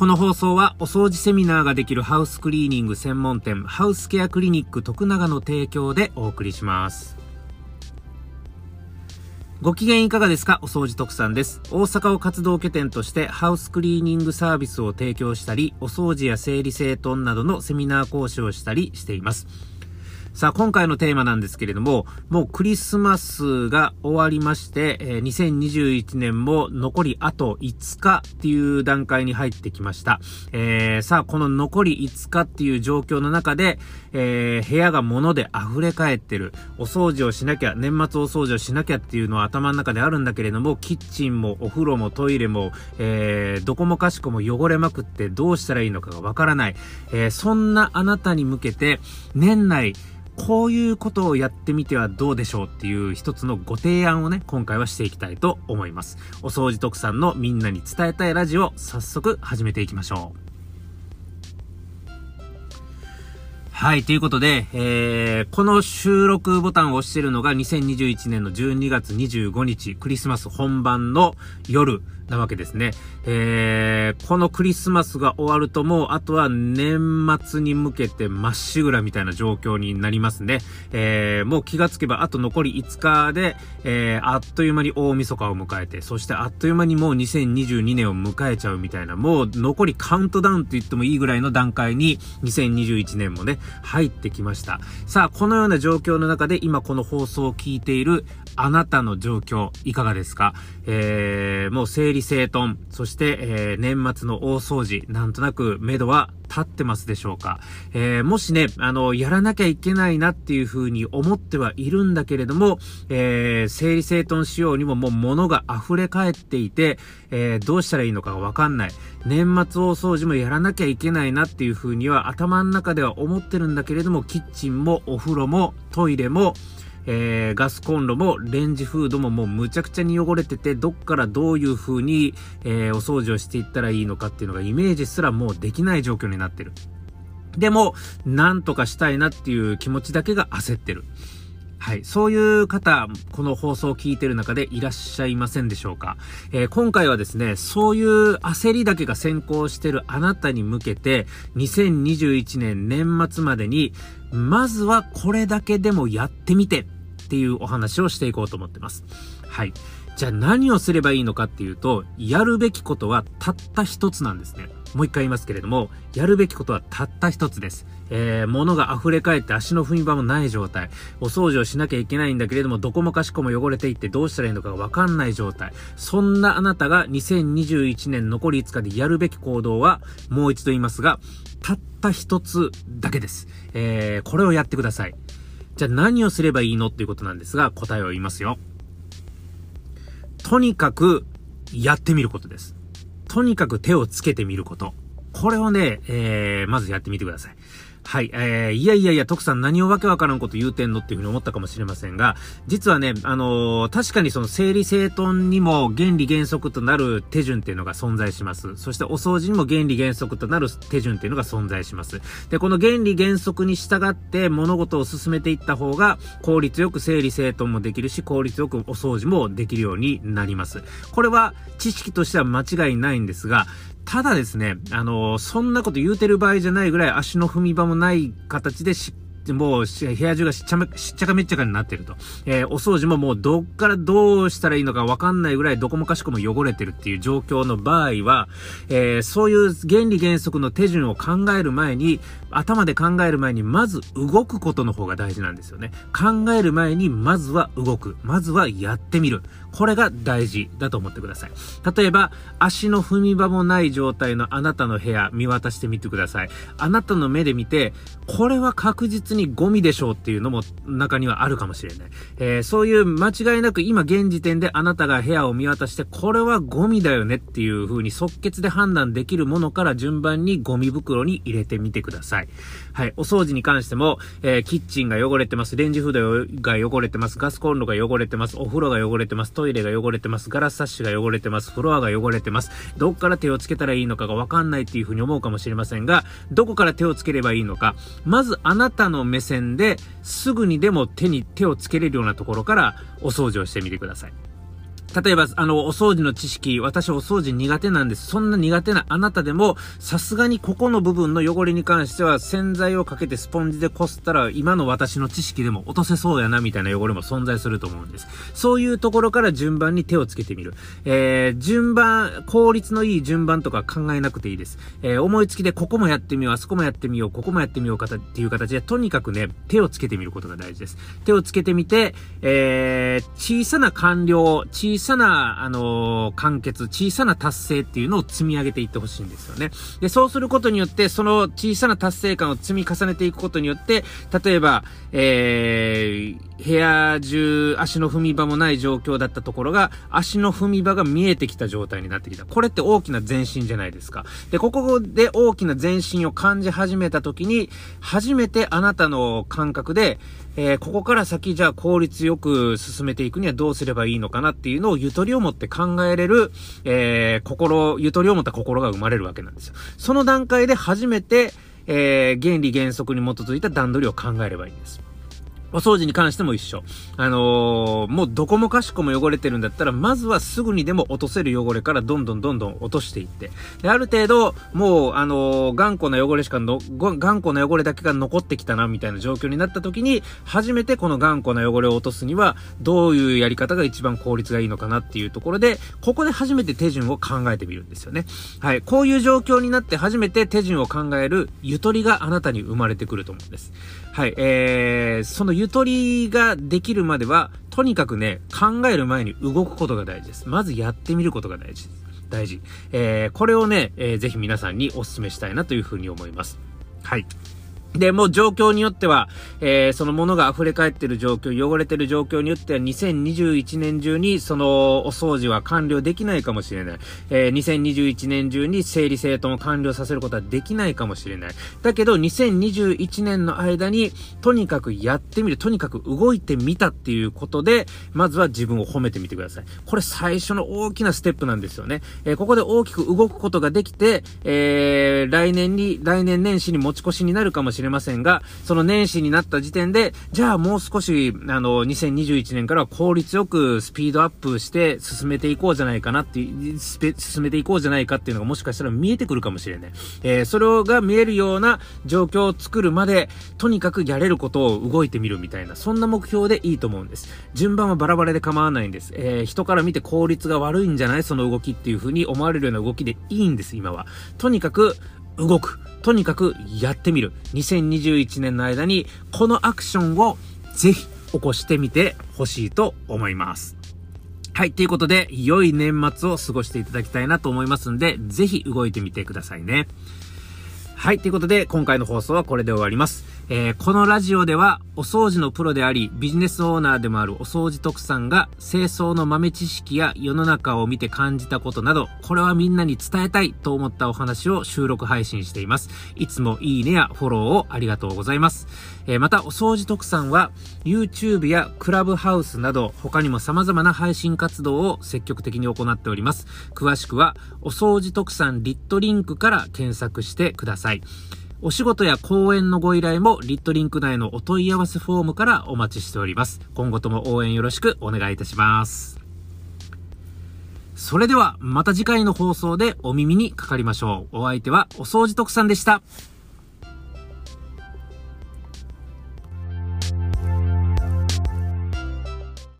この放送はお掃除セミナーができるハウスクリーニング専門店ハウスケアクリニック徳永の提供でお送りします。ご機嫌いかがですか？お掃除特産です。大阪を活動拠点としてハウスクリーニングサービスを提供したり、お掃除や整理整頓などのセミナー講師をしたりしています。さあ、今回のテーマなんですけれども、もうクリスマスが終わりまして、えー、2021年も残りあと5日っていう段階に入ってきました。えー、さあ、この残り5日っていう状況の中で、えー、部屋が物で溢れ返ってる。お掃除をしなきゃ、年末お掃除をしなきゃっていうのは頭の中であるんだけれども、キッチンもお風呂もトイレも、えー、どこもかしこも汚れまくってどうしたらいいのかがわからない。えー、そんなあなたに向けて、年内、こういうことをやってみてはどうでしょうっていう一つのご提案をね、今回はしていきたいと思います。お掃除特産のみんなに伝えたいラジオ、早速始めていきましょう。はい、ということで、えー、この収録ボタンを押しているのが2021年の12月25日、クリスマス本番の夜なわけですね。えー、このクリスマスが終わるともう、あとは年末に向けてまっしぐらみたいな状況になりますね。えー、もう気がつけばあと残り5日で、えー、あっという間に大晦日を迎えて、そしてあっという間にもう2022年を迎えちゃうみたいな、もう残りカウントダウンと言ってもいいぐらいの段階に2021年もね、入ってきました。さあ、このような状況の中で今この放送を聞いているあなたの状況いかがですか？えー、もう整理整頓、そして、えー、年末の大掃除、なんとなく目処は立ってますでしょうか。えー、もしね、あの、やらなきゃいけないなっていう風に思ってはいるんだけれども、えー、整理整頓しようにももう物が溢れ返っていて、えー、どうしたらいいのかがわかんない。年末大掃除もやらなきゃいけないなっていう風には頭の中では思ってるんだけれども、キッチンもお風呂もトイレも、えー、ガスコンロもレンジフードももうむちゃくちゃに汚れてて、どっからどういう風に、えー、お掃除をしていったらいいのかっていうのがイメージすらもうできない状況になってる。でも、なんとかしたいなっていう気持ちだけが焦ってる。はい。そういう方、この放送を聞いてる中でいらっしゃいませんでしょうか、えー、今回はですね、そういう焦りだけが先行してるあなたに向けて、2021年年末までに、まずはこれだけでもやってみてっていうお話をしていこうと思ってます。はい。じゃあ何をすればいいのかっていうと、やるべきことはたった一つなんですね。もう一回言いますけれども、やるべきことはたった一つです。えー、物が溢れ返って足の踏み場もない状態。お掃除をしなきゃいけないんだけれども、どこもかしこも汚れていってどうしたらいいのかがわかんない状態。そんなあなたが2021年残り5日でやるべき行動は、もう一度言いますが、たった一つだけです。えー、これをやってください。じゃあ何をすればいいのっていうことなんですが、答えを言いますよ。とにかく、やってみることです。とにかく手をつけてみること。これをね、えー、まずやってみてください。はい、えー、いやいやいや、徳さん何をわけわからんこと言うてんのっていうふうに思ったかもしれませんが、実はね、あのー、確かにその整理整頓にも原理原則となる手順っていうのが存在します。そしてお掃除にも原理原則となる手順っていうのが存在します。で、この原理原則に従って物事を進めていった方が効率よく整理整頓もできるし、効率よくお掃除もできるようになります。これは知識としては間違いないんですが、ただですね、あの、そんなこと言うてる場合じゃないぐらい足の踏み場もない形でしっもう部屋中がしっちゃめ、しっちゃかめっちゃかになってると。えー、お掃除ももうどっからどうしたらいいのかわかんないぐらいどこもかしこも汚れてるっていう状況の場合は、えー、そういう原理原則の手順を考える前に、頭で考える前にまず動くことの方が大事なんですよね。考える前にまずは動く。まずはやってみる。これが大事だと思ってください。例えば、足の踏み場もない状態のあなたの部屋見渡してみてください。あなたの目で見て、これは確実ににゴミでしょうっていうのも中にはあるかもしれない。えー、そういう間違いなく今現時点であなたが部屋を見渡して、これはゴミだよねっていう風に即決で判断できるものから順番にゴミ袋に入れてみてください。はい。お掃除に関しても、えー、キッチンが汚れてます。レンジフードが汚れてます。ガスコンロが汚れてます。お風呂が汚れてます。トイレが汚れてます。ガラスサッシが汚れてます。フロアが汚れてます。どっから手をつけたらいいのかがわかんないっていう風に思うかもしれませんが、どこから手をつければいいのか、まずあなたの目線ですぐにでも手に手をつけれるようなところからお掃除をしてみてください。例えば、あの、お掃除の知識、私お掃除苦手なんです。そんな苦手なあなたでも、さすがにここの部分の汚れに関しては、洗剤をかけてスポンジでこすったら、今の私の知識でも落とせそうやな、みたいな汚れも存在すると思うんです。そういうところから順番に手をつけてみる。えー、順番、効率のいい順番とか考えなくていいです。えー、思いつきでここもやってみよう、あそこもやってみよう、ここもやってみようかっていう形で、とにかくね、手をつけてみることが大事です。手をつけてみて、えー、小さな完了、小ささな、あのー、完結、小さな達成っていうのを積み上げていってほしいんですよね。で、そうすることによって、その小さな達成感を積み重ねていくことによって、例えば、えー、部屋中足の踏み場もない状況だったところが、足の踏み場が見えてきた状態になってきた。これって大きな前進じゃないですか。で、ここで大きな前進を感じ始めた時に、初めてあなたの感覚で、えー、ここから先じゃあ効率よく進めていくにはどうすればいいのかなっていうのをゆとりを持って考えれる、えー、心、ゆとりを持った心が生まれるわけなんですよ。その段階で初めて、えー、原理原則に基づいた段取りを考えればいいんです。お掃除に関しても一緒。あのー、もうどこもかしこも汚れてるんだったら、まずはすぐにでも落とせる汚れからどんどんどんどん落としていって。で、ある程度、もう、あのー、頑固な汚れしかの、頑固な汚れだけが残ってきたな、みたいな状況になった時に、初めてこの頑固な汚れを落とすには、どういうやり方が一番効率がいいのかなっていうところで、ここで初めて手順を考えてみるんですよね。はい。こういう状況になって初めて手順を考えるゆとりがあなたに生まれてくると思うんです。はい。えー、そのゆとりができるまでは、とにかくね、考える前に動くことが大事です。まずやってみることが大事です。大事。えー、これをね、えー、ぜひ皆さんにお勧めしたいなというふうに思います。はい。で、もう状況によっては、えー、そのものが溢れ返ってる状況、汚れてる状況によっては、2021年中にそのお掃除は完了できないかもしれない。えー、2021年中に整理整頓を完了させることはできないかもしれない。だけど、2021年の間に、とにかくやってみる、とにかく動いてみたっていうことで、まずは自分を褒めてみてください。これ最初の大きなステップなんですよね。えー、ここで大きく動くことができて、えー、来年に、来年年始に持ち越しになるかもしれない。れませんが、その年始になった時点で、じゃあもう少し、あの、2021年からは効率よくスピードアップして進めていこうじゃないかなっていう、進めていこうじゃないかっていうのがもしかしたら見えてくるかもしれない。えー、それが見えるような状況を作るまで、とにかくやれることを動いてみるみたいな、そんな目標でいいと思うんです。順番はバラバラで構わないんです。えー、人から見て効率が悪いんじゃない？その動きっていう風に思われるような動きでいいんです、今は。とにかく、動く。とにかくやってみる。2021年の間にこのアクションをぜひ起こしてみてほしいと思います。はい。ということで、良い年末を過ごしていただきたいなと思いますんで、ぜひ動いてみてくださいね。はい。ということで、今回の放送はこれで終わります。えー、このラジオでは、お掃除のプロであり、ビジネスオーナーでもあるお掃除特産が、清掃の豆知識や世の中を見て感じたことなど、これはみんなに伝えたいと思ったお話を収録配信しています。いつもいいねやフォローをありがとうございます。えー、また、お掃除特産は、YouTube やクラブハウスなど、他にも様々な配信活動を積極的に行っております。詳しくは、お掃除特産リットリンクから検索してください。お仕事や講演のご依頼もリットリンク内のお問い合わせフォームからお待ちしております。今後とも応援よろしくお願いいたします。それではまた次回の放送でお耳にかかりましょう。お相手はお掃除特産でした。